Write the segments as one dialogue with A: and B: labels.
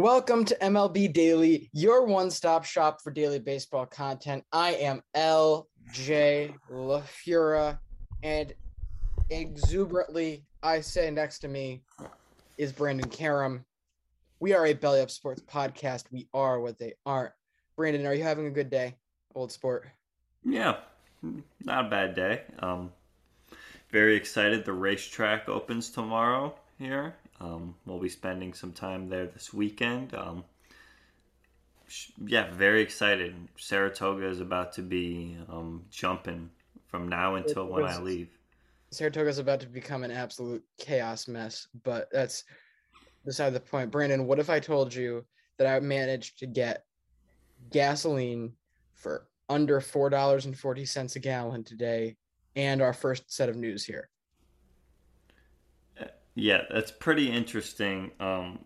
A: Welcome to MLB Daily, your one stop shop for daily baseball content. I am LJ LaFura, and exuberantly, I say next to me is Brandon Karam. We are a Belly Up Sports podcast. We are what they aren't. Brandon, are you having a good day, old sport?
B: Yeah, not a bad day. Um, very excited. The racetrack opens tomorrow here. Um, we'll be spending some time there this weekend. Um, sh- yeah, very excited. Saratoga is about to be um, jumping from now until when I leave.
A: Saratoga is about to become an absolute chaos mess, but that's beside the point. Brandon, what if I told you that I managed to get gasoline for under four dollars and forty cents a gallon today, and our first set of news here?
B: Yeah, that's pretty interesting. Um,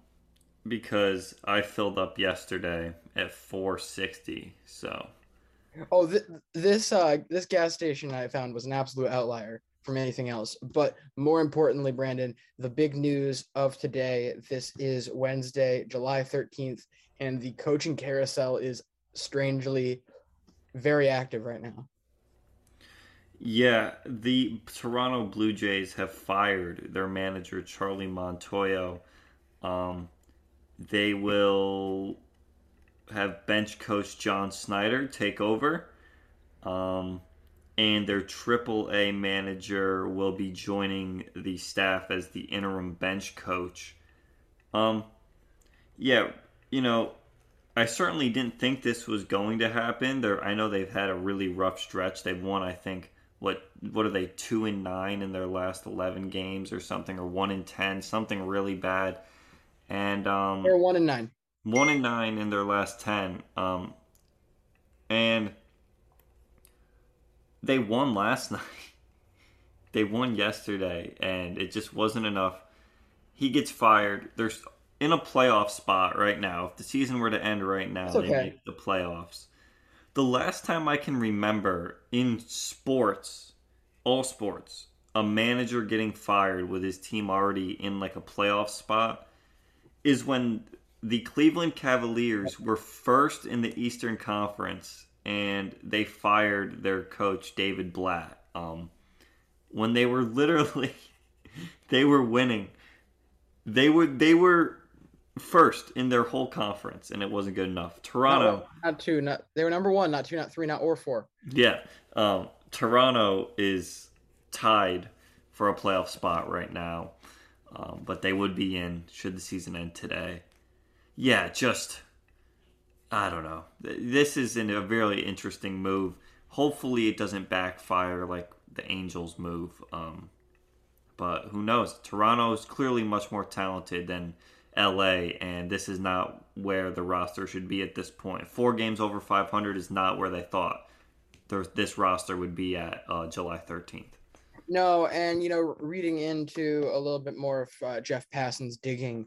B: because I filled up yesterday at 460. So.
A: Oh, th- this uh, this gas station I found was an absolute outlier from anything else. But more importantly, Brandon, the big news of today. This is Wednesday, July 13th, and the coaching carousel is strangely very active right now.
B: Yeah, the Toronto Blue Jays have fired their manager Charlie Montoyo. Um, they will have bench coach John Schneider take over, um, and their Triple A manager will be joining the staff as the interim bench coach. Um, yeah, you know, I certainly didn't think this was going to happen. There, I know they've had a really rough stretch. They've won, I think what what are they two and nine in their last 11 games or something or one in 10 something really bad. And um
A: they're one and nine.
B: one and nine in their last 10 um and they won last night. They won yesterday and it just wasn't enough. He gets fired. There's in a playoff spot right now. If the season were to end right now
A: okay.
B: they make the playoffs the last time I can remember in sports, all sports, a manager getting fired with his team already in like a playoff spot is when the Cleveland Cavaliers were first in the Eastern Conference and they fired their coach David Blatt. Um, when they were literally they were winning. They were they were first in their whole conference, and it wasn't good enough. Toronto,
A: not, not two, not they were number one, not two, not three, not or four.
B: Yeah, um, Toronto is tied for a playoff spot right now, um, but they would be in should the season end today. Yeah, just I don't know. This is in a very interesting move. Hopefully, it doesn't backfire like the Angels move. Um, but who knows? Toronto is clearly much more talented than LA, and this is not where the roster should be at this point. Four games over 500 is not where they thought this roster would be at uh, July 13th.
A: No, and you know, reading into a little bit more of uh, Jeff Passan's digging,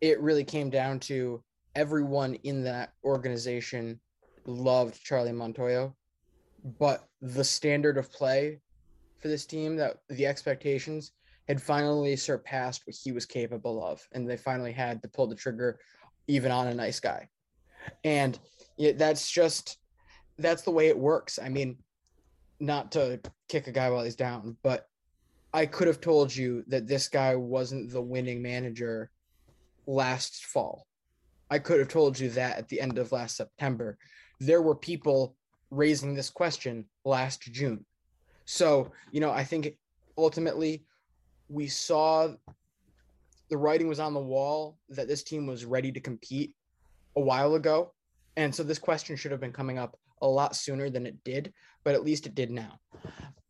A: it really came down to everyone in that organization loved Charlie Montoyo, but the standard of play for this team, that the expectations had finally surpassed what he was capable of, and they finally had to pull the trigger, even on a nice guy, and that's just that's the way it works. I mean, not to kick a guy while he's down, but I could have told you that this guy wasn't the winning manager last fall. I could have told you that at the end of last September. There were people raising this question last June. So, you know, I think ultimately we saw the writing was on the wall that this team was ready to compete a while ago. And so this question should have been coming up a lot sooner than it did, but at least it did now.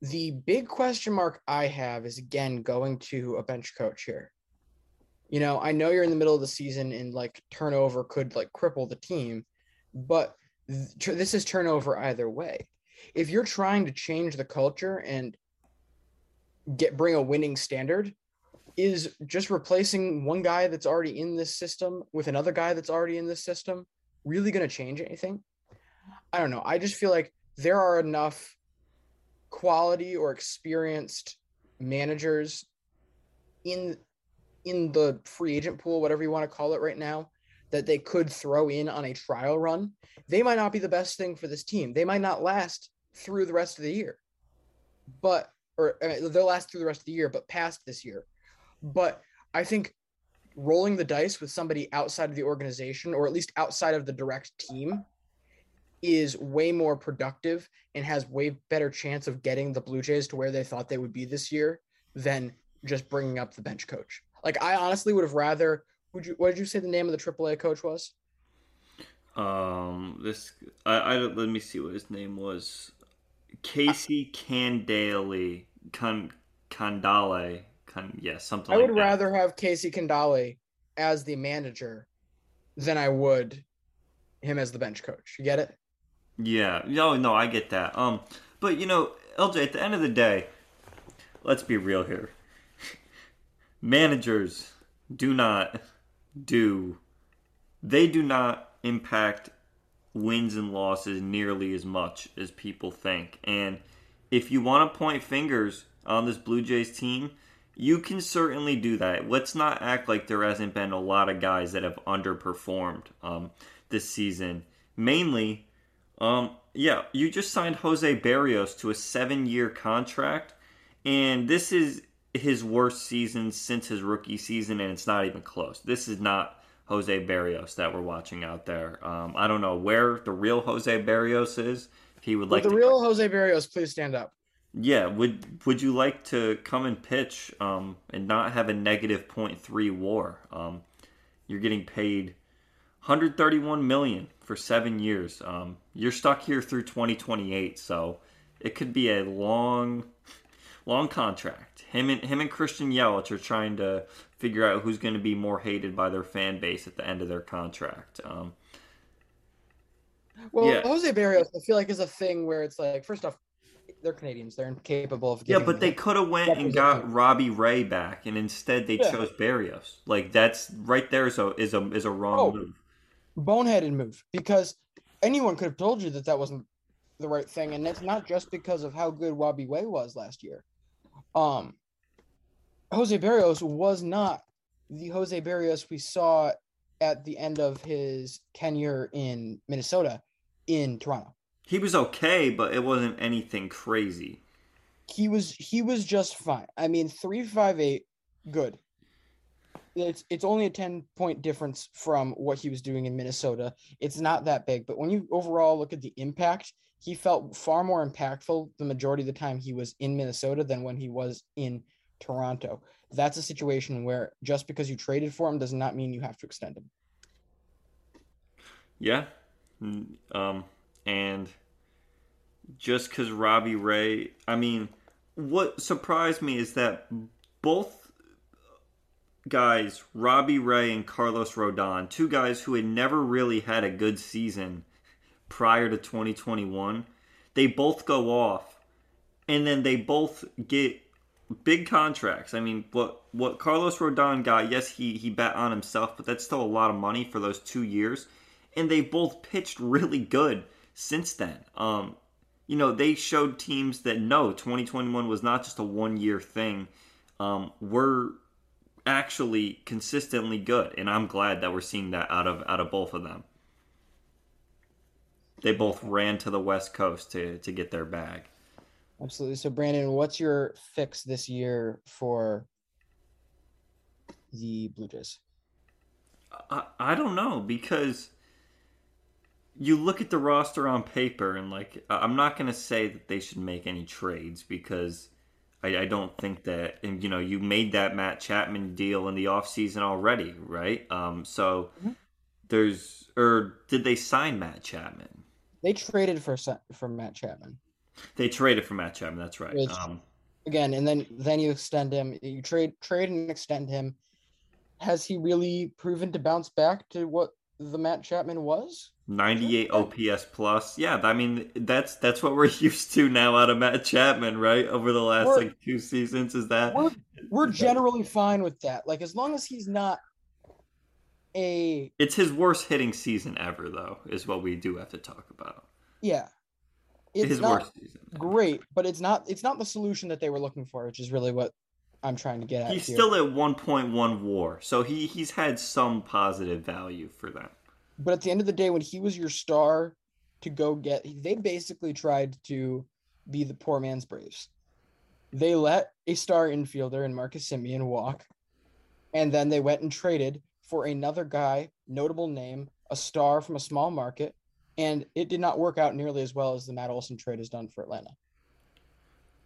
A: The big question mark I have is again going to a bench coach here. You know, I know you're in the middle of the season and like turnover could like cripple the team, but th- this is turnover either way. If you're trying to change the culture and get bring a winning standard, is just replacing one guy that's already in this system with another guy that's already in this system really going to change anything? I don't know. I just feel like there are enough quality or experienced managers in in the free agent pool, whatever you want to call it right now, that they could throw in on a trial run. They might not be the best thing for this team. They might not last through the rest of the year, but or I mean, they'll last through the rest of the year, but past this year. But I think rolling the dice with somebody outside of the organization, or at least outside of the direct team, is way more productive and has way better chance of getting the Blue Jays to where they thought they would be this year than just bringing up the bench coach. Like I honestly would have rather. Would you? What did you say the name of the AAA coach was?
B: Um, this I, I let me see what his name was. Casey Candaele, Can Candaele, Can, yeah, something.
A: I would
B: like
A: rather have Casey Candaele as the manager than I would him as the bench coach. You get it?
B: Yeah. No, no, I get that. Um, but you know, LJ, at the end of the day, let's be real here. Managers do not do they do not impact wins and losses nearly as much as people think. And if you want to point fingers on this Blue Jays team, you can certainly do that. Let's not act like there hasn't been a lot of guys that have underperformed um, this season. Mainly um, yeah, you just signed Jose Berrios to a seven-year contract, and this is his worst season since his rookie season, and it's not even close. This is not Jose Berrios that we're watching out there. Um, I don't know where the real Jose Berrios is. He would like
A: the
B: to...
A: real Jose Berrios. Please stand up.
B: Yeah, would would you like to come and pitch um, and not have a negative 0.3 WAR? Um, you're getting paid 131 million for seven years. Um, you're stuck here through 2028, so it could be a long, long contract. Him and him and Christian Yelich are trying to figure out who's going to be more hated by their fan base at the end of their contract. Um,
A: well, yeah. Jose Berrios, I feel like is a thing where it's like, first off, they're Canadians. They're incapable of. Getting.
B: Yeah, but they could have went and got Robbie Ray back, and instead they yeah. chose Berrios. Like that's right there is a is a is a wrong oh, move
A: boneheaded move because anyone could have told you that that wasn't the right thing, and it's not just because of how good Robbie Ray was last year. Um, Jose Berrios was not the Jose Berrios we saw at the end of his tenure in Minnesota in Toronto.
B: He was okay, but it wasn't anything crazy.
A: He was he was just fine. I mean, three five eight, good it's it's only a 10 point difference from what he was doing in Minnesota. It's not that big, but when you overall look at the impact, he felt far more impactful the majority of the time he was in Minnesota than when he was in Toronto. That's a situation where just because you traded for him does not mean you have to extend him.
B: Yeah. Um and just cuz Robbie Ray, I mean, what surprised me is that both guys, Robbie Ray and Carlos Rodon, two guys who had never really had a good season prior to 2021, they both go off and then they both get big contracts. I mean, what what Carlos Rodon got, yes, he he bet on himself, but that's still a lot of money for those 2 years. And they both pitched really good since then. Um you know, they showed teams that no, 2021 was not just a one year thing. Um, we're actually consistently good, and I'm glad that we're seeing that out of out of both of them. They both ran to the West Coast to to get their bag.
A: Absolutely. So, Brandon, what's your fix this year for the Blue Jays?
B: I, I don't know because you look at the roster on paper and like I'm not going to say that they should make any trades because I, I, don't think that and you know you made that Matt Chapman deal in the offseason already, right? Um, so mm-hmm. there's or did they sign Matt Chapman?
A: They traded for for Matt Chapman.
B: They traded for Matt Chapman. That's right. Which, um,
A: again, and then then you extend him. You trade trade and extend him. Has he really proven to bounce back to what the Matt Chapman was?
B: 98 OPS plus. Yeah, I mean that's that's what we're used to now out of Matt Chapman, right? Over the last we're, like two seasons, is that
A: we're, we're generally fine with that. Like as long as he's not a.
B: It's his worst hitting season ever, though, is what we do have to talk about.
A: Yeah, it's his worst season. Great, but it's not. It's not the solution that they were looking for, which is really what I'm trying to get at.
B: He's
A: here.
B: still at 1.1 WAR, so he he's had some positive value for them.
A: But at the end of the day, when he was your star to go get, they basically tried to be the poor man's Braves. They let a star infielder in Marcus Semien walk, and then they went and traded for another guy, notable name, a star from a small market, and it did not work out nearly as well as the Matt Olson trade has done for Atlanta.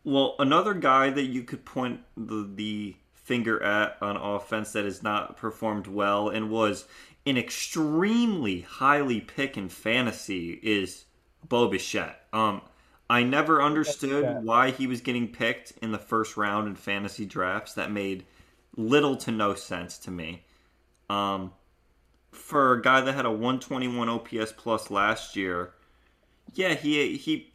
B: Well, another guy that you could point the, the finger at on offense that has not performed well and was an extremely highly pick in fantasy is Bo Bichette. Um, I never understood why he was getting picked in the first round in fantasy drafts. That made little to no sense to me. Um, for a guy that had a 121 OPS plus last year, yeah, he he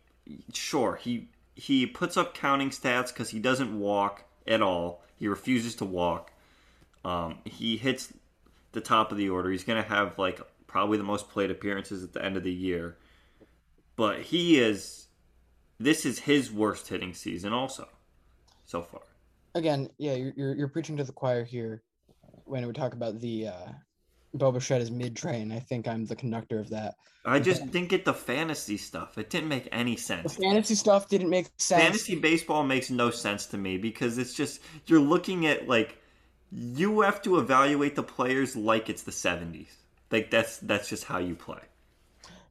B: sure he he puts up counting stats because he doesn't walk at all. He refuses to walk. Um, he hits the top of the order. He's going to have like probably the most plate appearances at the end of the year. But he is this is his worst hitting season also so far.
A: Again, yeah, you're you're, you're preaching to the choir here when we talk about the uh Bo Bichette is mid train. I think I'm the conductor of that.
B: I just didn't get the fantasy stuff. It didn't make any sense.
A: The fantasy stuff didn't make sense.
B: Fantasy baseball makes no sense to me because it's just you're looking at like you have to evaluate the players like it's the 70s. Like that's that's just how you play.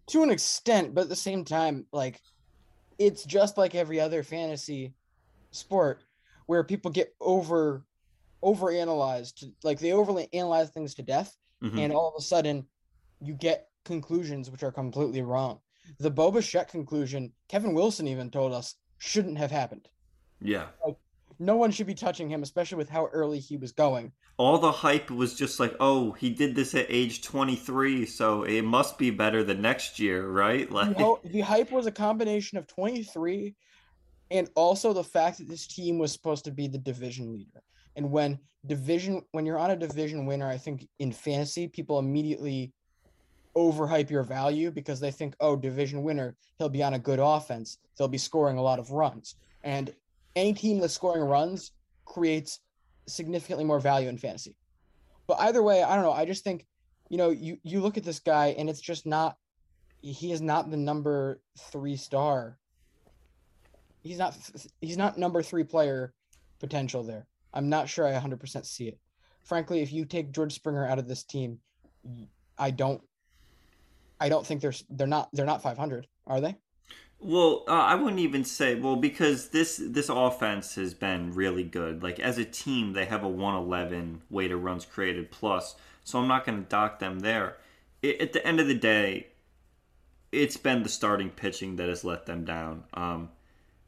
A: To an extent, but at the same time, like it's just like every other fantasy sport where people get over over analyzed like they overly analyze things to death mm-hmm. and all of a sudden you get conclusions which are completely wrong. The Bo Bichette conclusion, Kevin Wilson even told us shouldn't have happened.
B: Yeah.
A: Like no one should be touching him, especially with how early he was going.
B: All the hype was just like, oh, he did this at age 23, so it must be better the next year, right?
A: Like the, the hype was a combination of 23 and also the fact that this team was supposed to be the division leader. And when division when you're on a division winner, I think in fantasy, people immediately overhype your value because they think, oh, division winner, he'll be on a good offense. They'll be scoring a lot of runs. And any team that's scoring runs creates significantly more value in fantasy. But either way, I don't know. I just think, you know, you you look at this guy and it's just not he is not the number 3 star. He's not he's not number 3 player potential there. I'm not sure I 100% see it. Frankly, if you take George Springer out of this team, I don't I don't think they're they're not they're not 500, are they?
B: Well, uh, I wouldn't even say well because this this offense has been really good. Like as a team, they have a 111 weighted runs created plus, so I'm not going to dock them there. It, at the end of the day, it's been the starting pitching that has let them down. Um,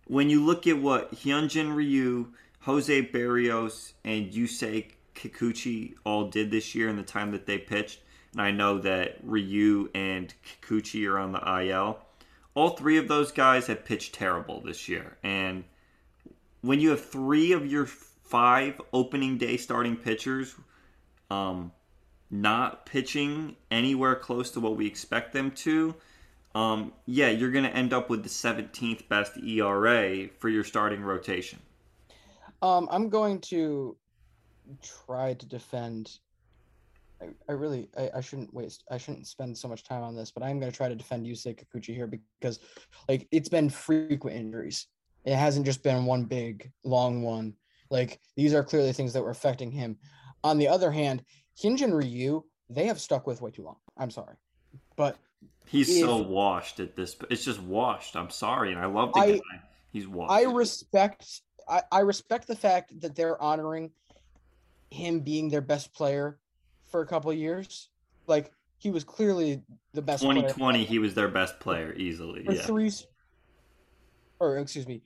B: when you look at what Hyunjin Ryu, Jose Berrios and Yusei Kikuchi all did this year in the time that they pitched, and I know that Ryu and Kikuchi are on the IL. All three of those guys have pitched terrible this year, and when you have three of your five opening day starting pitchers um, not pitching anywhere close to what we expect them to, um, yeah, you're going to end up with the 17th best ERA for your starting rotation.
A: Um, I'm going to try to defend. I, I really, I, I shouldn't waste, I shouldn't spend so much time on this, but I'm going to try to defend Yusei Kikuchi here because, like, it's been frequent injuries. It hasn't just been one big, long one. Like, these are clearly things that were affecting him. On the other hand, Hyunjin Ryu, they have stuck with way too long. I'm sorry. But
B: He's
A: if-
B: so washed at this. It's just washed. I'm sorry, and I love the
A: I-
B: guy. He's washed.
A: I respect I, I respect the fact that they're honoring him being their best player for a couple of years. Like he was clearly the best
B: 2020, he was their best player easily.
A: for
B: Yeah.
A: three or excuse me.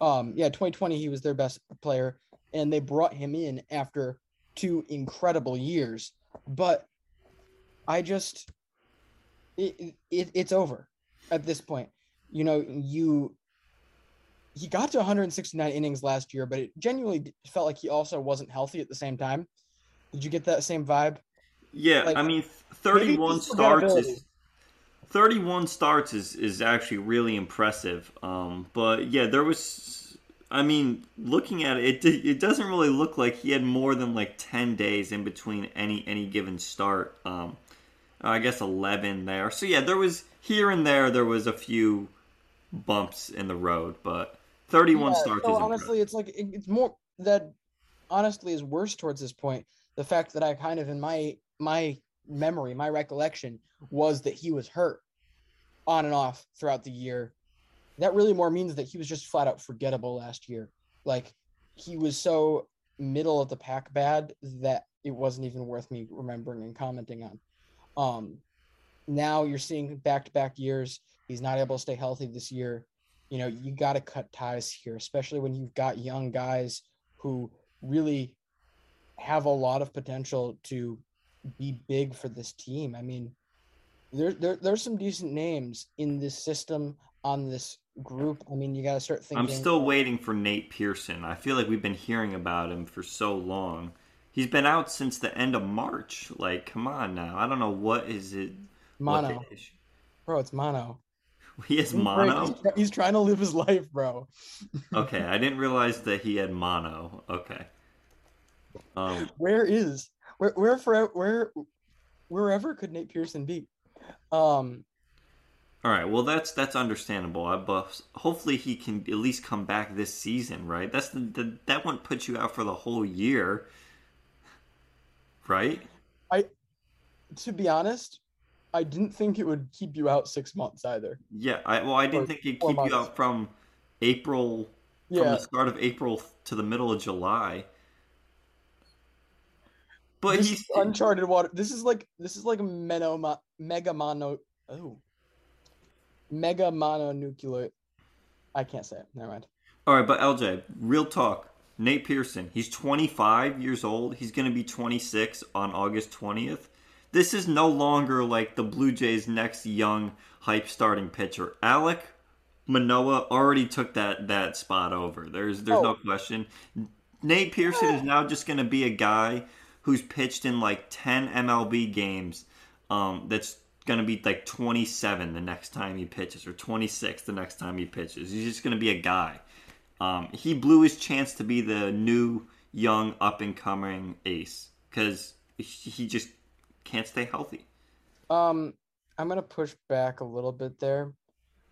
A: Um yeah, 2020 he was their best player and they brought him in after two incredible years. But I just it, it it's over at this point. You know, you he got to 169 innings last year, but it genuinely felt like he also wasn't healthy at the same time. Did you get that same vibe?
B: Yeah,
A: Like,
B: I mean, 31 starts is 31 starts is is actually really impressive. Um, but yeah, there was. I mean, looking at it, it it doesn't really look like he had more than like 10 days in between any any given start. Um, I guess 11 there. So yeah, there was here and there there was a few bumps in the road, but 31
A: Yeah,
B: starts
A: so honestly, it's like it's more that honestly is worse towards this point. The fact that I kind of in my my memory, my recollection was that he was hurt on and off throughout the year. That really more means that he was just flat out forgettable last year. Like he was so middle of the pack bad that it wasn't even worth me remembering and commenting on. Um now you're seeing back to back years. He's not able to stay healthy this year you know, you got to cut ties here, especially when you've got young guys who really have a lot of potential to be big for this team. I mean, there, there there's some decent names in this system on this group. I mean, you got to start thinking.
B: I'm still waiting for Nate Pearson. I feel like we've been hearing about him for so long. He's been out since the end of March. Like, come on now. I don't know what is it. what
A: mono,
B: the issue-
A: bro. It's mono.
B: He has
A: He's
B: mono.
A: try- He's trying to live his life, bro.
B: Okay, I didn't realize that he had mono. Okay. Um,
A: Where is where where for where wherever could Nate Pearson be? Um,
B: all right. Well, that's that's understandable. I, but hopefully he can at least come back this season, right? That's the, the that one puts you out for the whole year, right?
A: I, to be honest, I didn't think it would keep you out six months either.
B: Yeah. I well, I didn't
A: Or
B: think
A: it'd
B: keep you out from April from
A: Yeah,
B: the start of April to the middle of July. But
A: this
B: he's
A: uncharted water. This is like this is like a meno, mega mono. Oh, mega mononuclear. I can't say it. Never mind.
B: all right. But LJ, real talk. Nate Pearson, he's 25 years old. He's going to be 26 on August 20th. This is no longer like the Blue Jays' next young hype starting pitcher. Alek Manoah already took that that spot over. There's there's no
A: Oh.
B: question. Nate Pearson is now just going to be a guy who's pitched in like 10 MLB games. Um, that's going to be like 27 the next time he pitches, or 26 the next time he pitches. He's just going to be a guy. Um, he blew his chance to be the new young up and coming ace because he just can't stay healthy.
A: Um, I'm gonna push back a little bit there.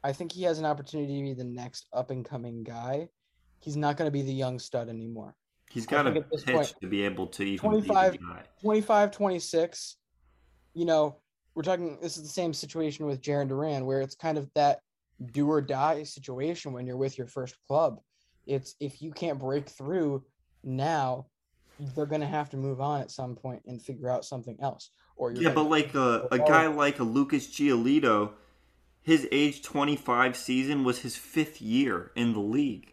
A: I think he has an opportunity to be the next up and coming guy. He's not gonna be the young stud anymore.
B: He's got to
A: think at this
B: pitch
A: point,
B: to be able to even
A: 25
B: be the guy.
A: 25, 26, you know, we're talking, this is the same situation with Jarren Duran, where it's kind of that do or die situation when you're with your first club. It's if you can't break through now, they're going to have to move on at some point and figure out something else. Or you're
B: Yeah, but like a, a guy like a Lucas Giolito, his age 25 season was his fifth year in the league.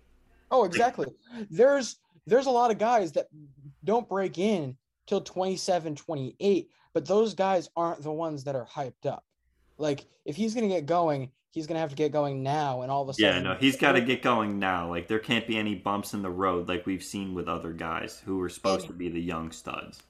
A: Oh, exactly. There's there's a lot of guys that don't break in till 27, 28, but those guys aren't the ones that are hyped up. Like if he's going to get going, he's to have to get going now and all of a sudden.
B: Yeah, no, he's got to get going now. Like there can't be any bumps in the road like we've seen with other guys who were supposed
A: And-
B: to be the young studs.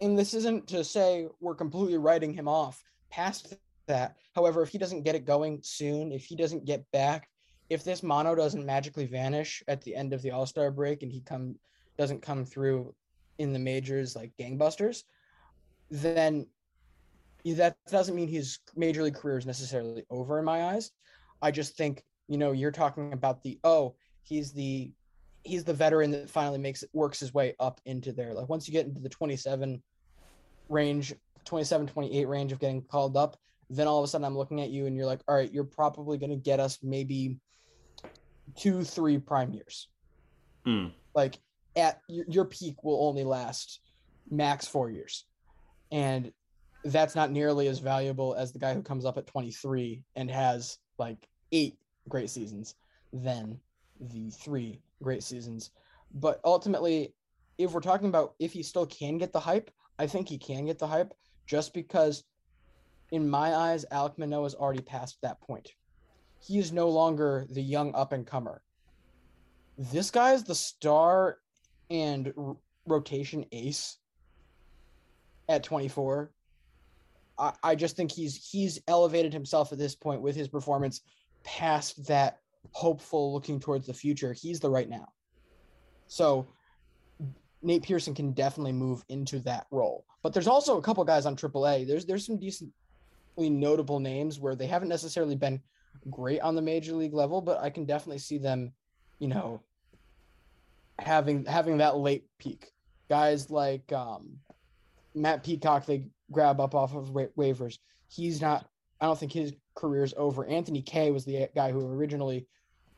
A: and this isn't to say we're completely writing him off past that. However, if he doesn't get it going soon, if he doesn't get back, if this mono doesn't magically vanish at the end of the All Star break and he come doesn't come through in the majors like gangbusters, then that doesn't mean his major league career is necessarily over in my eyes. I just think you know you're talking about the oh he's the he's the veteran that finally makes it works his way up into there. Like once you get into the 27 range, 27, 28 range of getting called up, then all of a sudden I'm looking at you and you're like, all right, you're probably going to get us maybe two, three prime years.
B: Hmm.
A: Like at your peak will only last max four years. And that's not nearly as valuable as the guy who comes up at 23 and has like eight great seasons than the three great seasons. But ultimately, if we're talking about if he still can get the hype, I think he can get the hype just because, in my eyes, Alek Manoah is already past that point. He is no longer the young up and comer. This guy is the star and rotation ace at 24. I, I just think he's he's elevated himself at this point with his performance past that hopeful looking towards the future. He's the right now. So Nate Pearson can definitely move into that role. But there's also a couple guys on AAA. There's there's some decently notable names where they haven't necessarily been great on the major league level, but I can definitely see them, you know, having having that late peak. Guys like um, Matt Peacock, they grab up off of wa- waivers. He's not. I don't think his career's over. Anthony Kay was the guy who originally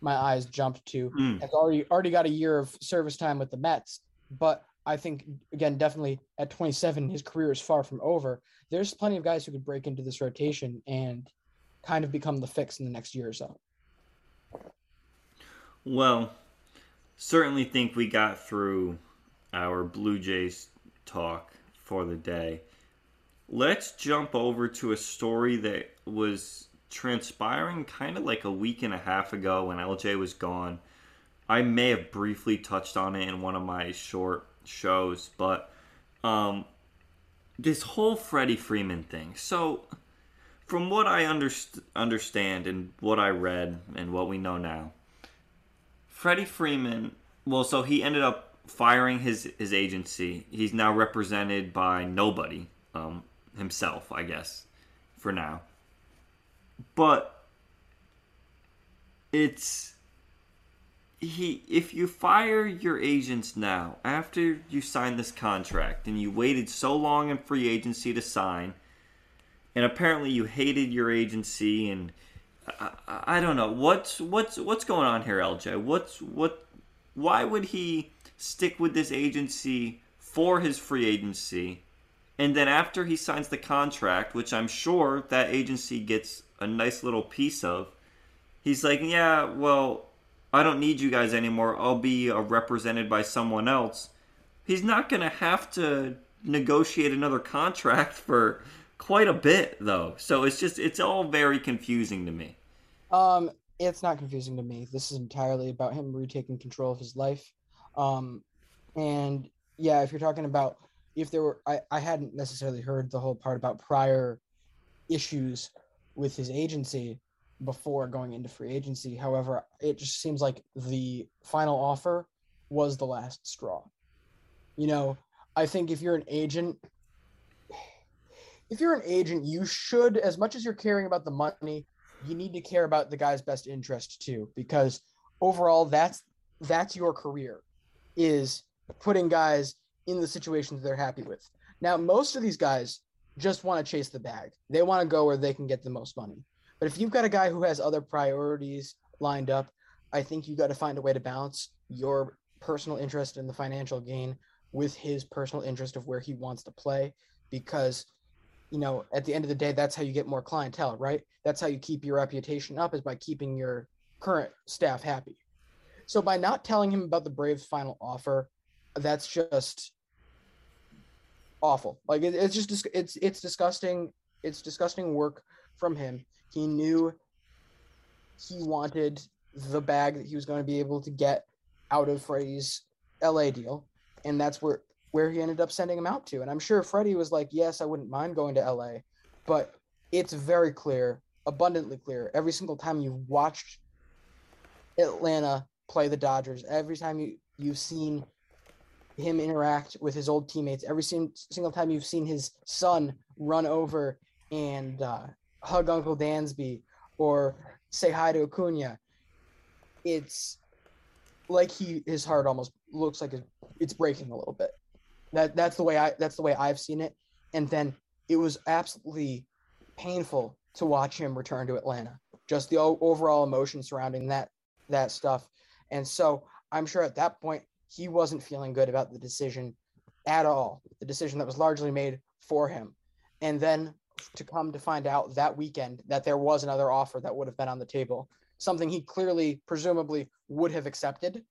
A: my eyes jumped to.
B: Mm.
A: Has already already got a year of service time with the Mets, but I think again, definitely at 27, his career is far from over. There's plenty of guys who could break into this rotation and kind of become the fix in the next year or so.
B: Well, certainly think we got through our Blue Jays talk for the day. Let's jump over to a story that was transpiring kind of like a week and a half ago when LJ was gone. I may have briefly touched on it in one of my short shows, but um, this whole Freddie Freeman thing. So, from what I underst- understand and what I read and what we know now, Freddie Freeman, well, so he ended up firing his his agency. He's now represented by nobody, um, himself, I guess, for now. But it's he if you fire your agents now after you sign this contract and you waited so long in free agency to sign and apparently you hated your agency and I, I don't know what's what's what's going on here LJ what's what why would he stick with this agency for his free agency and then after he signs the contract which I'm sure that agency gets a nice little piece of he's like yeah well I don't need you guys anymore. I'll be uh, represented by someone else. He's not going to have to negotiate another contract for quite a bit, though. So it's just, it's all very confusing to me.
A: Um, it's not confusing to me. This is entirely about him retaking control of his life. Um, and yeah, if you're talking about if there were, I, I hadn't necessarily heard the whole part about prior issues with his agency before going into free agency. However, it just seems like the final offer was the last straw. You know, I think if you're an agent, if you're an agent, you should, as much as you're caring about the money, you need to care about the guy's best interest too, because overall, that's that's your career, is putting guys in the situations they're happy with. Now, most of these guys just want to chase the bag. They want to go where they can get the most money. But if you've got a guy who has other priorities lined up, I think you got to find a way to balance your personal interest in the financial gain with his personal interest of where he wants to play because you know at the end of the day that's how you get more clientele right that's how you keep your reputation up is by keeping your current staff happy so by not telling him about the braves final offer that's just awful. Like it, it's just it's it's disgusting. It's disgusting work from him. He knew he wanted the bag that he was going to be able to get out of Freddie's LA deal, and that's where where he ended up sending him out to. And I'm sure Freddie was like, "Yes, I wouldn't mind going to LA," but it's very clear, abundantly clear, every single time you've watched Atlanta play the Dodgers, every time you you've seen him interact with his old teammates, every single time you've seen his son run over and uh, hug Uncle Dansby or say hi to Acuna, it's like he his heart almost looks like it's, breaking a little bit. That that's the way I that's the way I've seen it. And then it was absolutely painful to watch him return to Atlanta. Just the overall emotion surrounding that that stuff. And so I'm sure at that point he wasn't feeling good about the decision at all. The decision that was largely made for him. And then to come to find out that weekend that there was another offer that would have been on the table, something he clearly, presumably, would have accepted.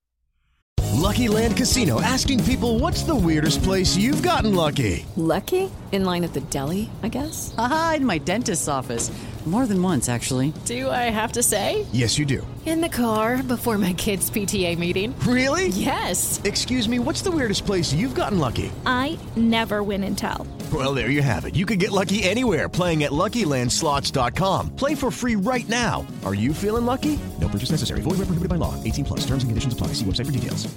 C: Lucky Land Casino asking people what's the weirdest place you've gotten lucky?
D: Lucky? In line at the deli, I guess?
E: Aha, in my dentist's office. More than once, actually.
D: Do I have to say?
C: Yes, you do.
D: In the car before my kids' PTA meeting.
C: Really?
D: Yes.
C: Excuse me, what's the weirdest place you've gotten lucky?
F: I never win and tell.
C: Well, there you have it. You can get lucky anywhere playing at LuckyLandSlots.com. Play for free right now. Are you feeling lucky? No purchase necessary. Void where prohibited by law. 18 plus. Terms and conditions apply. See website for details.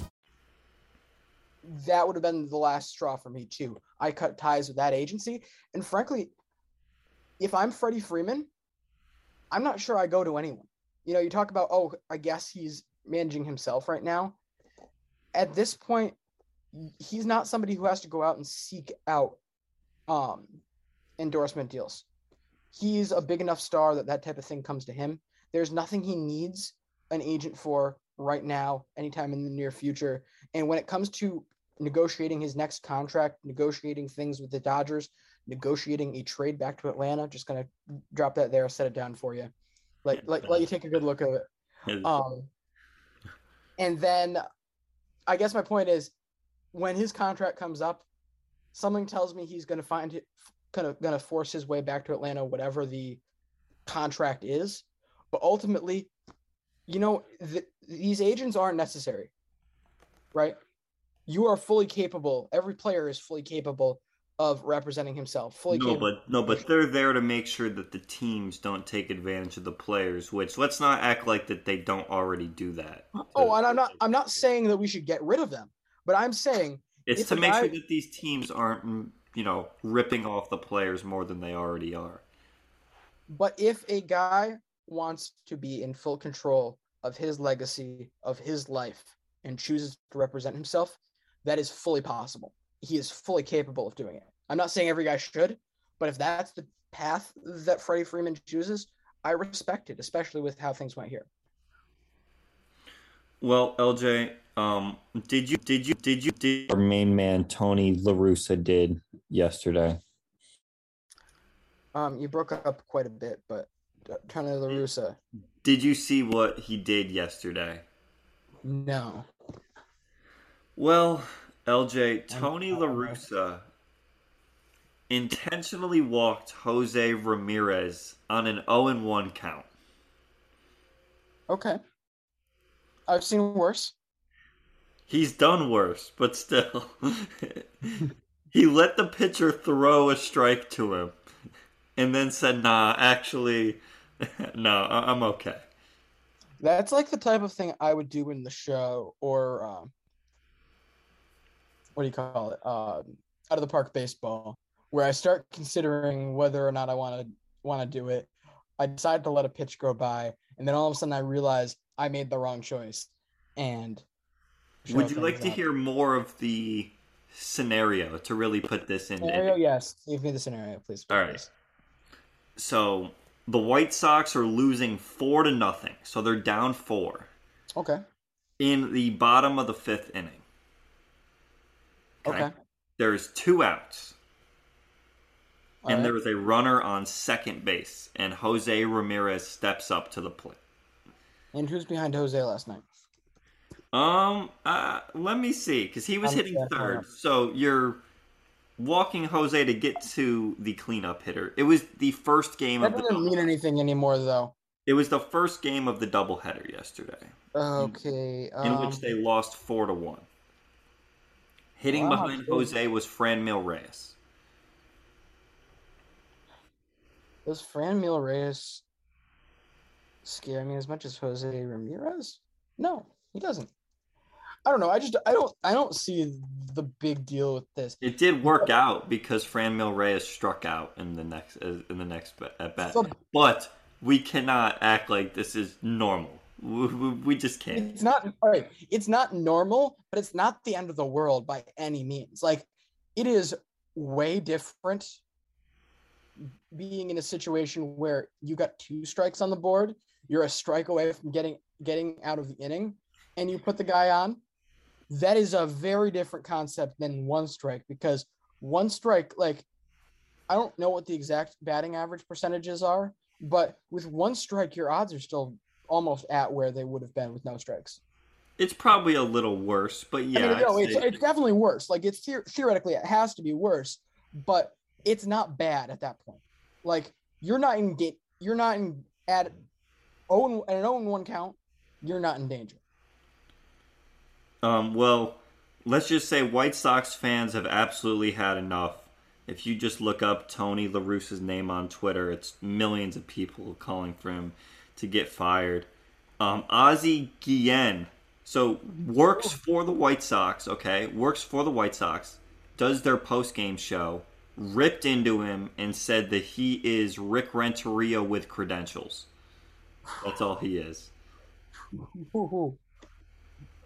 A: That would have been the last straw for me too. I cut ties with that agency, and frankly, if I'm Freddie Freeman, I'm not sure I go to anyone. You know, you talk about, oh, I guess he's managing himself right now. At this point, he's not somebody who has to go out and seek out um, endorsement deals. He's a big enough star that that type of thing comes to him. There's nothing he needs an agent for right now, anytime in the near future. And when it comes to negotiating his next contract, negotiating things with the Dodgers, negotiating a trade back to Atlanta, just gonna drop that there, set it down for you. Like, like, let you take a good look at it. Um, and then I guess my point is when his contract comes up, something tells me he's going to find it, kind of going to force his way back to Atlanta, whatever the contract is. But ultimately, you know, th- these agents aren't necessary, right? You are fully capable. Every player is fully capable of representing himself. Fully
B: no,
A: capable.
B: but no, but they're there to make sure that the teams don't take advantage of the players. Which let's not act like that they don't already do that.
A: Oh, and I'm not. I'm not saying that we should get rid of them, but I'm saying
B: It's to make
A: guy-
B: sure that these teams aren't, mm, you know, ripping off the players more than they already are.
A: But if a guy wants to be in full control of his legacy, of his life, and chooses to represent himself, that is fully possible. He is fully capable of doing it. I'm not saying every guy should, but if that's the path that Freddie Freeman chooses, I respect it, especially with how things went here.
B: Well, LJ, um, did you did you did you did our main man Tony La Russa did yesterday?
A: Um, you broke up quite a bit, but uh, Tony La Russa,
B: Did you see what he did yesterday?
A: no.
B: Well, LJ, Tony La Russa intentionally walked Jose Ramirez on an 0 1 count.
A: Okay. I've seen worse.
B: He's done worse, but still. he let the pitcher throw a strike to him and then said, nah, actually, no, I- I'm okay.
A: That's like the type of thing I would do in the show or um, what do you call it? Um, out of the park baseball, where I start considering whether or not I want to want to do it. I decide to let a pitch go by, and then all of a sudden I realize I made the wrong choice. And
B: Would you like to hear more of the scenario to really put this in?
A: scenario? Yes, give me the scenario, please.
B: All right.
A: please.
B: So the White Sox are losing four to nothing, so they're down four
A: Okay.
B: in the bottom of the fifth inning.
A: Okay.
B: There's two outs,
A: All
B: and
A: right.
B: there is a runner on second base, and Jose Ramirez steps up to the plate.
A: And who's behind Jose last night?
B: Um, uh, let me see, because he was
A: I'm
B: hitting third. So you're walking Jose to get to the cleanup hitter. It was the first game
A: That
B: of the
A: doesn't mean anything anymore, though.
B: it was the first game of the doubleheader yesterday,
A: Okay.
B: in
A: Um,
B: which they lost four to one. Hitting
A: Wow,
B: behind
A: good.
B: Jose was Franmil Reyes.
A: does Franmil Reyes scare me as much as Jose Ramirez? No, he doesn't. I don't know. I just I don't I don't see the big deal with this.
B: It did work out because Franmil Reyes struck out in the next in the next at bat.
A: So-
B: But we cannot act like this is normal. We, we, just can't.
A: It's not all right. It's not normal, but it's not the end of the world by any means. Like it is way different being in a situation where you got two strikes on the board, you're a strike away from getting getting out of the inning, and you put the guy on. That is a very different concept than one strike because one strike, like I don't know what the exact batting average percentages are, but with one strike, your odds are still almost at where they would have been with no strikes.
B: It's probably a little worse, but yeah,
A: I mean, no, it's, it's definitely worse. Like it's theor- theoretically it has to be worse, but it's not bad at that point. Like you're not in ga- you're not in at own at an own 1 count, you're not in danger.
B: Um, well, let's just say White Sox fans have absolutely had enough. If you just look up Tony La Russa's name on Twitter, it's millions of people calling for him to get fired. Um, Ozzie Guillen, so works for the White Sox, okay, works for the White Sox, does their post game show, ripped into him and said that he is Rick Renteria with credentials. That's all he is.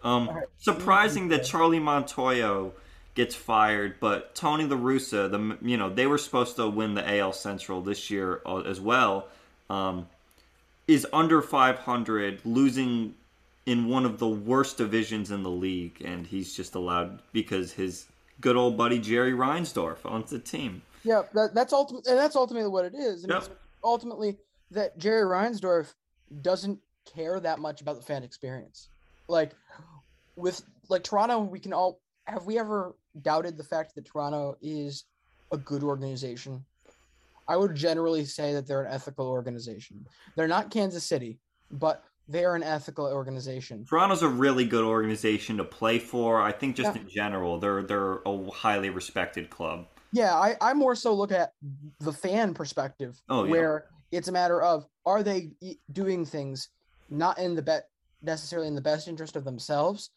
B: Um, surprising that Charlie Montoyo gets fired, but Tony La Russa, the you know they were supposed to win the AL Central this year uh, as well, um, is under 500, losing in one of the worst divisions in the league, and he's just allowed because his good old buddy Jerry Reinsdorf owns the team.
A: Yeah, that, that's ultimate, and that's ultimately what it is. And
B: Yep.
A: ultimately that Jerry Reinsdorf doesn't care that much about the fan experience. Like with like Toronto, we can all have we ever doubted the fact that Toronto is a good organization? I would generally say that they're an ethical organization. They're not Kansas City, but they are an ethical organization.
B: Toronto's a really good organization to play for. I think just
A: Yeah.
B: in general, they're they're a highly respected club.
A: Yeah, I, I more so look at the fan perspective,
B: Oh, yeah.
A: where it's a matter of are they doing things not in the bet necessarily in the best interest of themselves,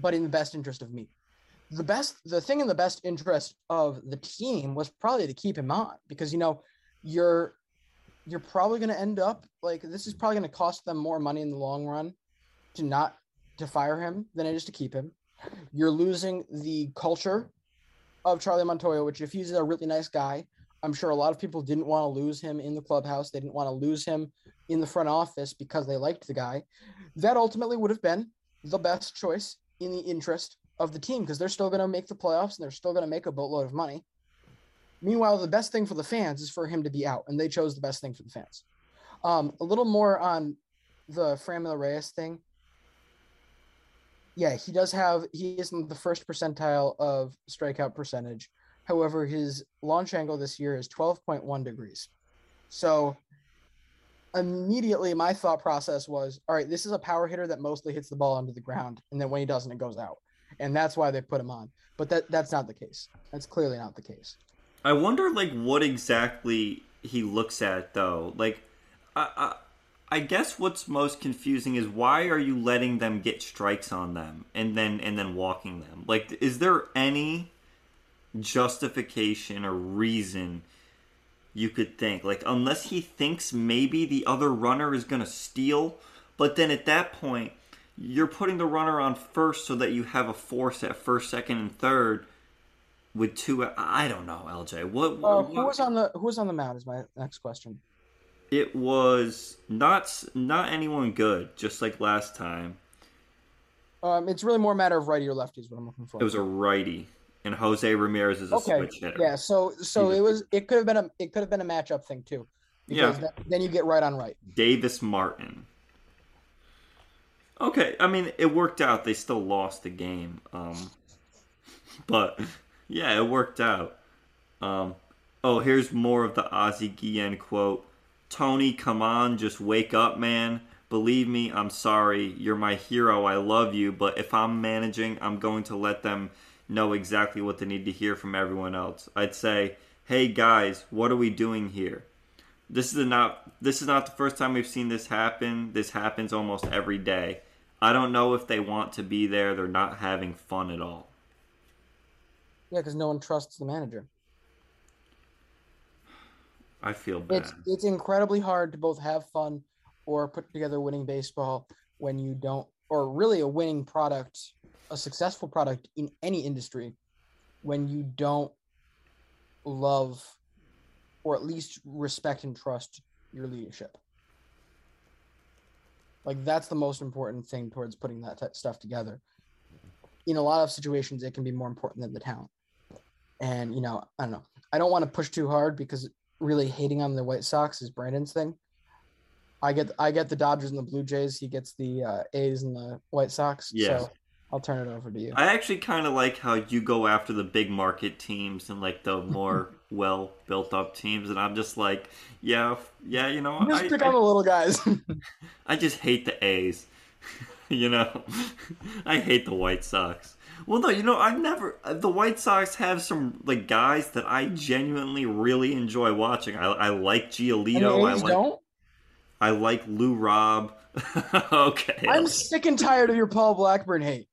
A: but in the best interest of me. The best, the thing in the best interest of the team was probably to keep him on because you know you're you're probably going to end up like this is probably going to cost them more money in the long run to not to fire him than it is to keep him. You're losing the culture of Charlie Montoyo, which if he's a really nice guy, I'm sure a lot of people didn't want to lose him in the clubhouse. They didn't want to lose him in the front office because they liked the guy. That ultimately would have been the best choice in the interest of the team because they're still going to make the playoffs and they're still going to make a boatload of money. Meanwhile, the best thing for the fans is for him to be out, and they chose the best thing for the fans. Um, a little more on the Franmil Reyes thing. Yeah, he does have he is in the first percentile of strikeout percentage. However, his launch angle this year is 12.1 degrees. So immediately my thought process was, all right, this is a power hitter that mostly hits the ball under the ground, and then when he doesn't, it goes out. And that's why they put him on. But that that's not the case. That's clearly not the case.
B: I wonder, like, what exactly he looks at, though. Like, I, I, I guess what's most confusing is why are you letting them get strikes on them and then and then walking them? Like, is there any justification or reason you could think? Like, unless he thinks maybe the other runner is gonna steal, but then at that point, you're putting the runner on first so that you have a force at first, second, and third with two. I don't know, LJ. What?
A: Uh,
B: what
A: who was on the who was on the mound is my next question.
B: it was not not anyone good, just like last time.
A: Um, it's really more a matter of righty or lefty is what I'm looking for.
B: It was a righty, and Jose Ramirez is a
A: okay.
B: switch hitter.
A: Yeah, so so it was it could have been a it could have been a matchup thing too.
B: Yeah.
A: Because that- then you get right on right.
B: Davis Martin. Okay, I mean it worked out. They still lost the game, um, but Yeah, it worked out. Um, oh, here's more of the Ozzie Guillen quote. Tony, come on, just wake up, man. Believe me, I'm sorry. You're my hero. I love you. But if I'm managing, I'm going to let them know exactly what they need to hear from everyone else. I'd say, hey guys, what are we doing here? This is not this is not the first time we've seen this happen. This happens almost every day. I don't know if they want to be there. They're not having fun at all.
A: Yeah, because no one trusts the manager.
B: I feel bad.
A: It's it's incredibly hard to both have fun or put together winning baseball when you don't, or really a winning product, a successful product in any industry, when you don't love or at least respect and trust your leadership. Like that's the most important thing towards putting that stuff together. In a lot of situations, it can be more important than the talent. And you know, I don't know. I don't want to push too hard because really hating on the White Sox is Brandon's thing. I get I get the Dodgers and the Blue Jays. He gets the uh, A's and the White Sox.
B: Yes.
A: So I'll turn it over to you.
B: I actually kind of like how you go after the big market teams and like the more well built up teams, and I'm just like, yeah, yeah, you know,
A: Just
B: I,
A: pick
B: I-
A: on the little guys.
B: I just hate the A's. you know, I hate the White Sox. Well, no, you know, I've never. The White Sox have some like guys that I hmm. genuinely really enjoy watching. I, I like Giolito. I like
A: don't.
B: I like Lou Robb. okay.
A: I'm sick and tired of your Paul Blackburn hate.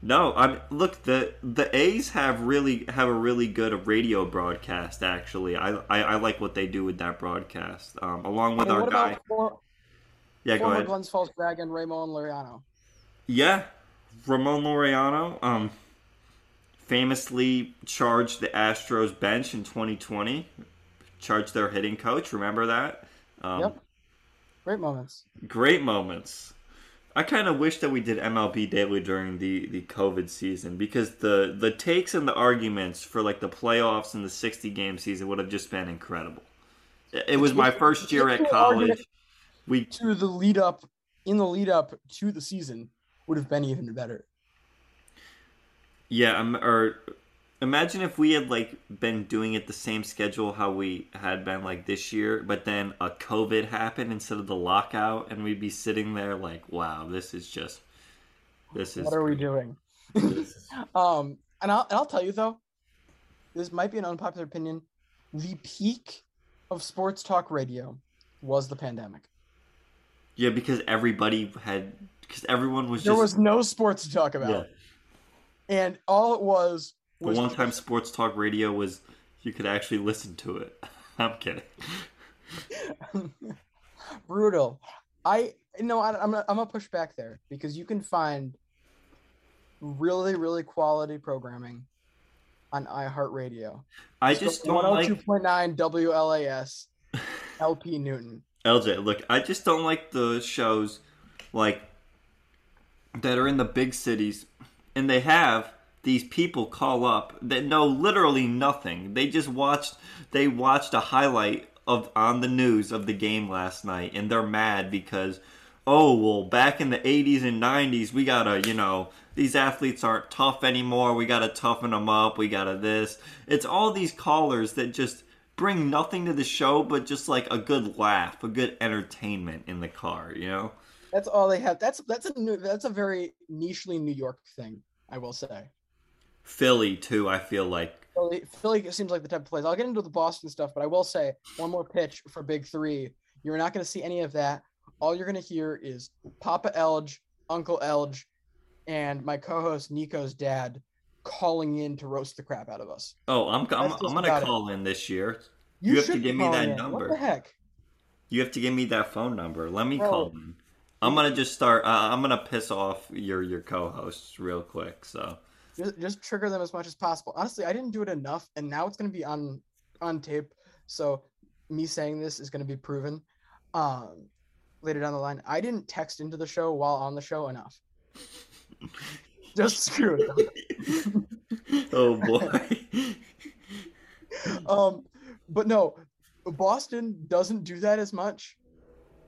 B: No, I'm look the the A's have really have a really good radio broadcast. Actually, I I, I like what they do with that broadcast. Um, along with
A: I mean,
B: our guy.
A: for,
B: yeah, go ahead.
A: Glens Falls Drag and Ramon Laureano?
B: Yeah, Ramon Laureano, um, famously charged the Astros bench in 2020. Charged their hitting coach. Remember that? Um,
A: Yep. Great moments.
B: Great moments. I kind of wish that we did MLB Daily during the, the COVID season because the the takes and the arguments for like the playoffs and the 60 game season would have just been incredible. It, was my first year at college. We
A: to the lead up in the lead up to the season would have been even better.
B: Yeah, um, or imagine if we had like been doing it the same schedule how we had been like this year, but then a COVID happened instead of the lockout, and we'd be sitting there like, wow, this is just this is
A: What are we doing? um, and I'll and I'll tell you though, this might be an unpopular opinion. The peak of sports talk radio was the pandemic.
B: yeah because everybody had because everyone was
A: There
B: just
A: was no sports to talk about,
B: yeah.
A: and all it was
B: The one time sports talk radio was you could actually listen to it. I'm kidding.
A: brutal. I no, I, I'm gonna, I'm gonna push back there because you can find really really quality programming on iHeartRadio.
B: I just don't like
A: 102.9 WLAS LP Newton.
B: LJ, look, I just don't like the shows like that are in the big cities and they have these people call up that know literally nothing. They just watched they watched a highlight of on the news of the game last night and they're mad because oh well back in the 80s and 90s we got to, you know, these athletes aren't tough anymore. We got to toughen them up. We got to this. It's all these callers that just bring nothing to the show but just like a good laugh, a good entertainment in the car, you know?
A: That's all they have. That's that's a new, that's a very nichely New York thing, I will say.
B: Philly too, I feel like.
A: Philly, Philly seems like the type of place. I'll get into the Boston stuff, but I will say one more pitch for Big Three. You're not going to see any of that. All you're going to hear is Papa Elge, Uncle Elge, and my co-host Nico's dad calling in to roast the crap out of us.
B: Oh, I'm I'm, I'm gonna
A: about it.
B: call in this year.
A: You
B: You, have to give me that
A: in.
B: number.
A: What the heck?
B: You have to give me that phone number. Let me
A: Bro.
B: call in. I'm gonna just start. Uh, I'm gonna piss off your your co-hosts real quick. So
A: Just, just trigger them as much as possible. Honestly, I didn't do it enough, and now it's going to be on on tape. So me saying this is going to be proven um, later down the line. I didn't text into the show while on the show enough. just screw it.
B: oh boy.
A: um, but no, Boston doesn't do that as much.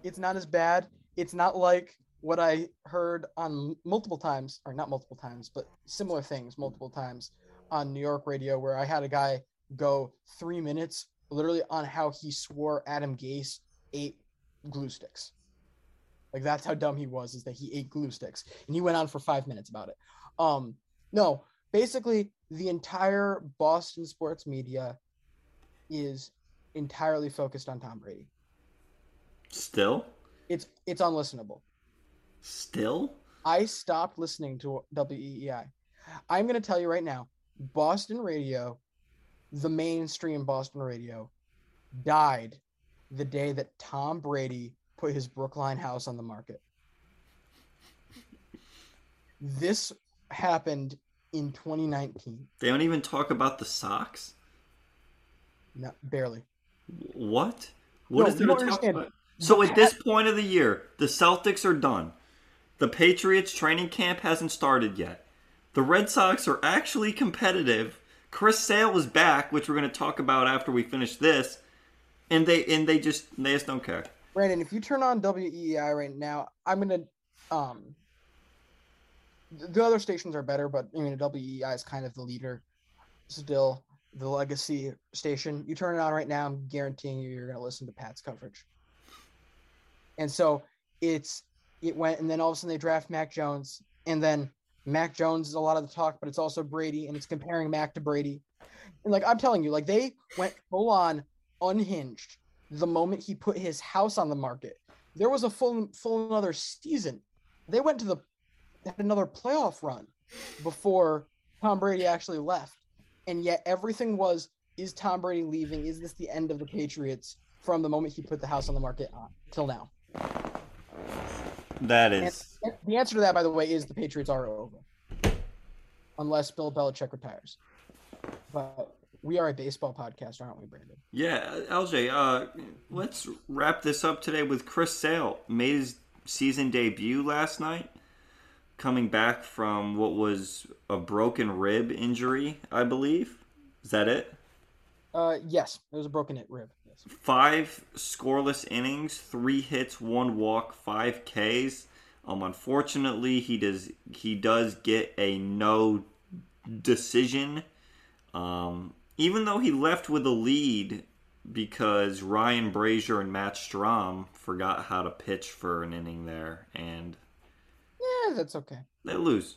A: It's not as bad. It's not like what I heard on multiple times, or not multiple times, but similar things multiple times on New York radio where I had a guy go three minutes literally on how he swore Adam Gase ate glue sticks. Like that's how dumb he was, is that he ate glue sticks. And he went on for five minutes about it. Um, no, basically the entire Boston sports media is entirely focused on Tom Brady.
B: Still?
A: It's it's unlistenable.
B: Still?
A: I stopped listening to WEEI. I'm going to tell you right now, Boston radio, the mainstream Boston radio, died the day that Tom Brady put his Brookline house on the market. This happened in 2019.
B: They don't even talk about the Sox?
A: No, barely.
B: What? What
A: No,
B: is there to talk about? So at this point of the year, the Celtics are done. The Patriots training camp hasn't started yet. The Red Sox are actually competitive. Chris Sale is back, which we're going to talk about after we finish this. And they and they just they just don't care.
A: Brandon, if you turn on WEEI right now, I'm gonna um the other stations are better, but I mean WEEI is kind of the leader still, the legacy station. You turn it on right now, I'm guaranteeing you you're gonna listen to Pat's coverage. And so it's it went and then all of a sudden they draft Mac Jones, and then Mac Jones is a lot of the talk, but it's also Brady, and it's comparing Mac to Brady. And like I'm telling you, like they went full on unhinged the moment he put his house on the market. There was a full full another season. They went to the had another playoff run before Tom Brady actually left. And yet everything was is Tom Brady leaving? Is this the end of the Patriots from the moment he put the house on the market on till now?
B: That
A: And the answer to that, by the way, is the Patriots are over. Unless Bill Belichick retires. But we are a baseball podcast, aren't we, Brandon?
B: Yeah, LJ, uh, let's wrap this up today with Chris Sale. Made his season debut last night, coming back from what was a broken rib injury, I believe. Is that it?
A: Uh, yes, it was a broken rib.
B: Five scoreless innings, three hits, one walk, five Ks. Um, unfortunately, he does he does get a no decision. Um, even though he left with a lead because Ryan Brasier and Matt Strahm forgot how to pitch for an inning there, and
A: Yeah, that's okay.
B: they lose.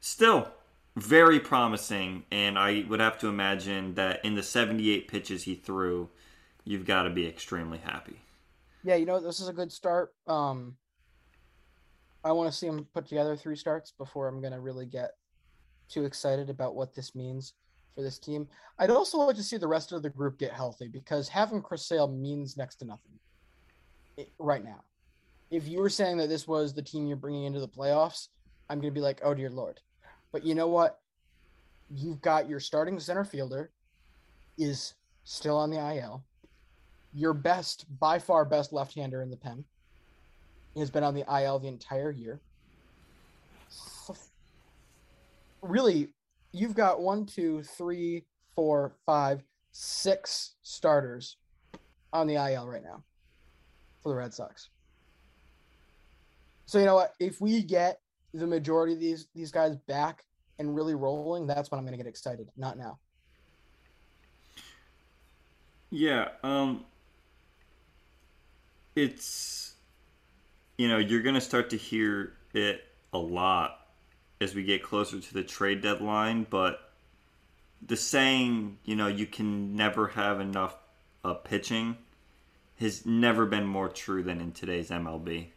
B: Still, very promising, and I would have to imagine that in the 78 pitches he threw, you've got to be extremely happy.
A: Yeah, you know this is a good start. Um, I want to see him put together three starts before I'm gonna really get too excited about what this means for this team. I'd also like to see the rest of the group get healthy because having Chris Sale means next to nothing i- right now. If you were saying that this was the team you're bringing into the playoffs, I'm gonna be like, oh dear lord. But you know what? You've got your starting center fielder is still on the IL your best, by far best left-hander in the pen, has been on the IL the entire year. Really, you've got one, two, three, four, five, six starters on the IL right now for the Red Sox. So you know what? If we get the majority of these these guys back and really rolling, that's when I'm going to get excited. Not now.
B: Yeah, um it's you know, you're going to start to hear it a lot as we get closer to the trade deadline, but the saying, you know, you can never have enough uh, pitching has never been more true than in today's MLB.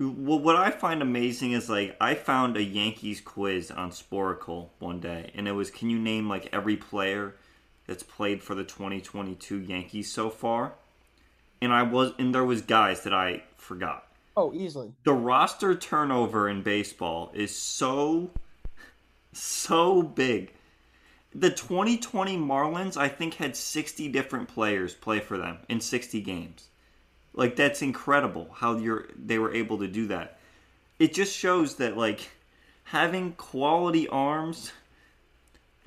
B: Well, what I find amazing is like I found a Yankees quiz on Sporcle one day, and it was, "Can you name like every player that's played for the 2022 Yankees so far?" And I was, and there was guys that I forgot.
A: Oh, easily.
B: The roster turnover in baseball is so, so big. The 2020 Marlins, I think, had 60 different players play for them in 60 games. Like that's incredible how you're they were able to do that. It just shows that like having quality arms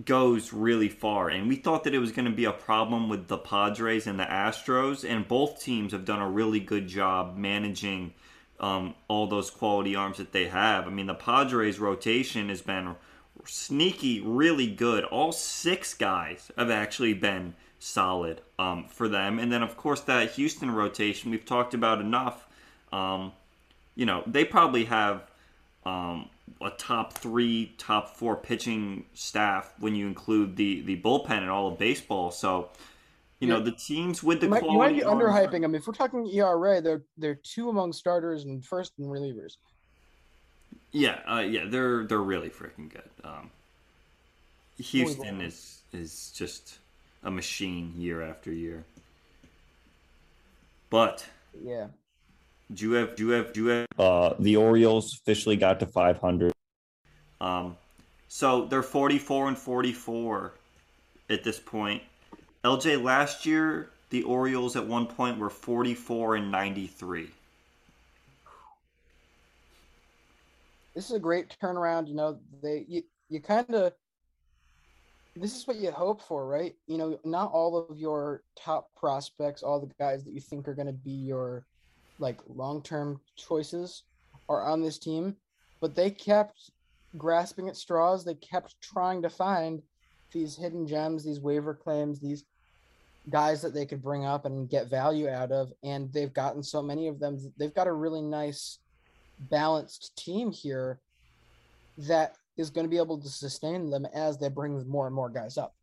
B: goes really far. And we thought that it was going to be a problem with the Padres and the Astros, and both teams have done a really good job managing um, all those quality arms that they have. I mean, the Padres rotation has been sneaky, really good. All six guys have actually been solid um, for them. And then, of course, that Houston rotation we've talked about enough. Um, you know, they probably have um, a top three, top four pitching staff when you include the the bullpen and all of baseball. So, you know, the teams with the
A: You might, you might be underhyping them. If we're talking ERA, they're they're two among starters and first and relievers.
B: Yeah, uh, yeah, they're they're really freaking good. Um, Houston is is just a machine year after year. But
A: Yeah.
B: Do you have do you have do you have
G: Uh, the Orioles officially got to 500.
B: Um, so they're 44 and 44 at this point. LJ, last year, the Orioles at one point were 44 and 93.
A: this is a great turnaround. You know, they you, you kind of this is what you hope for, right? You know, not all of your top prospects, all the guys that you think are going to be your like long-term choices are on this team, but they kept grasping at straws. They kept trying to find these hidden gems, these waiver claims, these guys that they could bring up and get value out of, and they've gotten so many of them. They've got a really nice balanced team here that is going to be able to sustain them as they bring more and more guys up.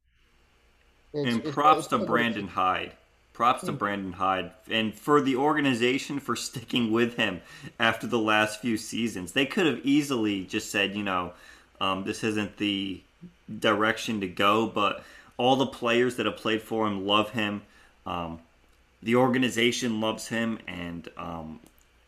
A: It's-
B: and props
A: it's
B: to
A: a
B: Brandon. Hyde. Props to Brandon Hyde. And for the organization for sticking with him after the last few seasons. They could have easily just said, you know, um, this isn't the direction to go, but all the players that have played for him love him. Um, the organization loves him, and um,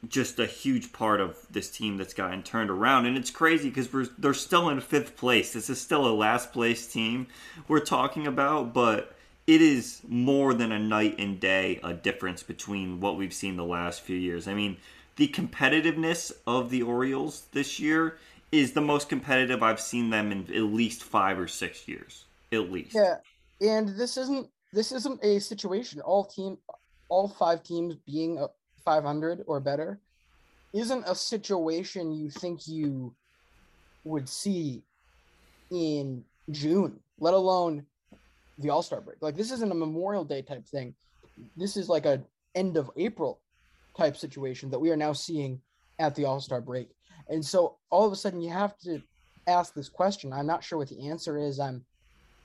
B: just a huge part of this team that's gotten turned around. And it's crazy because we're they're still in fifth place. This is still a last place team we're talking about, but it is more than a night and day a difference between what we've seen the last few years. I mean, the competitiveness of the Orioles this year is the most competitive I've seen them in at least five or six years. At least.
A: Yeah, and this isn't this isn't a situation. All team, all five teams being a 500 or better, isn't a situation you think you would see in June, let alone the All Star break. Like this isn't a Memorial Day type thing. This is like a end of April type situation that we are now seeing at the All Star break. And so all of a sudden you have to ask this question. I'm not sure what the answer is. I'm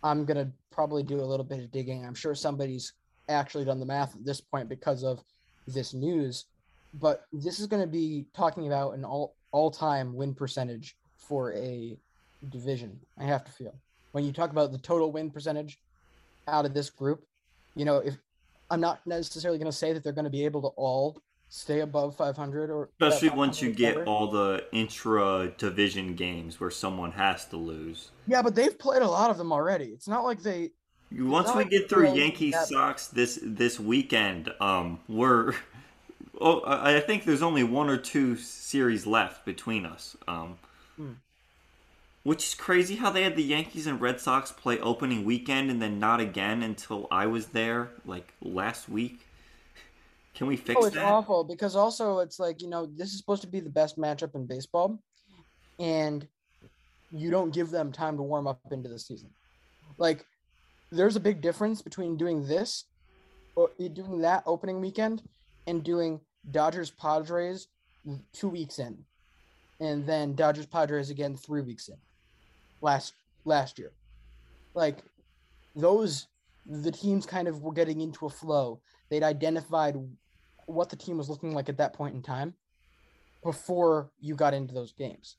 A: I'm gonna probably do a little bit of digging. I'm sure somebody's actually done the math at this point because of this news. But this is to be talking about an all all time win percentage for a division. I have to feel when you talk about the total win percentage out of this group. You know, if I'm not necessarily going to say that they're going to be able to all stay above 500 or
B: Especially once you get all the intra division games where someone has to lose.
A: Yeah, but they've played a lot of them already. It's not like they.
B: Once we
A: like
B: get through Yankees Sox this this weekend, um, we're oh, I I think there's only one or two series left between us. Um. Which is crazy how they had the Yankees and Red Sox play opening weekend and then not again until I was there like last week. Can we fix
A: oh, it's
B: that?
A: awful because also it's like you know this is supposed to be the best matchup in baseball, and you don't give them time to warm up into the season. Like, there's a big difference between doing this, or doing that opening weekend, and doing Dodgers Padres two weeks in, and then Dodgers Padres again three weeks in, last last year. Like, those the teams kind of were getting into a flow. They'd identified what the team was looking like at that point in time before you got into those games.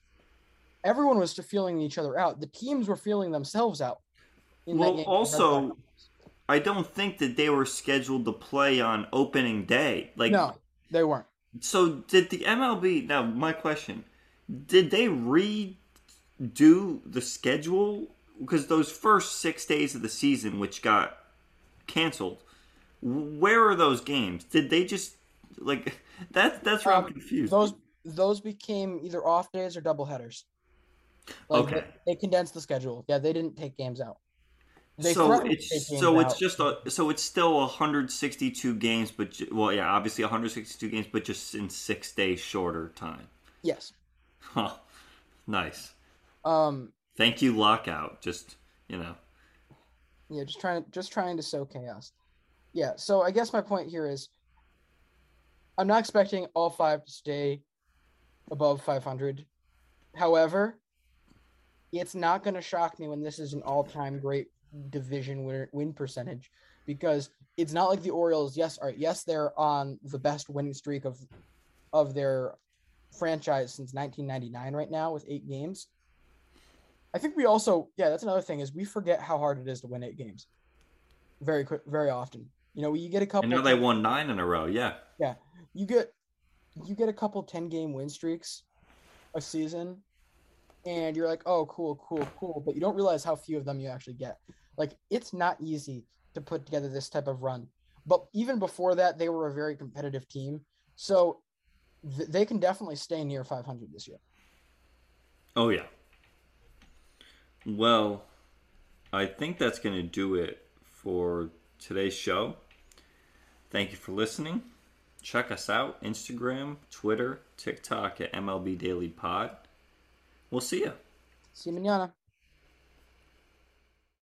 A: Everyone was feeling each other out. The teams were feeling themselves out. in
B: Well, also, I don't think that they were scheduled to play on opening day. Like,
A: no, they weren't.
B: So did the MLB? Now my question: Did they redo the schedule? Because those first six days of the season, which got canceled, where are those games? Did they just like that? That's where I'm
A: Um,
B: confused.
A: Those those became either off days or double headers. Like,
B: Okay.
A: They, they condensed the schedule. Yeah, they didn't take games out. They
B: so it's so it's
A: out.
B: just a so it's still 162 games, but well, yeah, obviously 162 games, but just in six days shorter time.
A: yes.
B: Huh. Nice.
A: Um,
B: Thank you, lockout. Just you know.
A: Yeah, just trying just trying to sow chaos. Yeah, so I guess my point here is I'm not expecting all five to stay above 500. However, it's not going to shock me when this is an all-time great division win, win percentage because it's not like the Orioles. Yes, all right, yes, they're on the best winning streak of of their franchise since 1999 right now with eight games. I think we also, yeah, that's another thing is we forget how hard it is to win eight games. Very quick, very often. You know, you get a couple.
B: I know they won nine in a row. Yeah.
A: Yeah, you get you get a couple 10 game win streaks a season and you're like oh cool cool cool but you don't realize how few of them you actually get like it's not easy to put together this type of run but even before that they were a very competitive team so th- they can definitely stay near 500 this year
B: oh yeah well i think that's going to do it for today's show thank you for listening Check us out Instagram, Twitter, TikTok at MLB Daily Pod. We'll see you.
A: See you manana.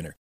H: winner.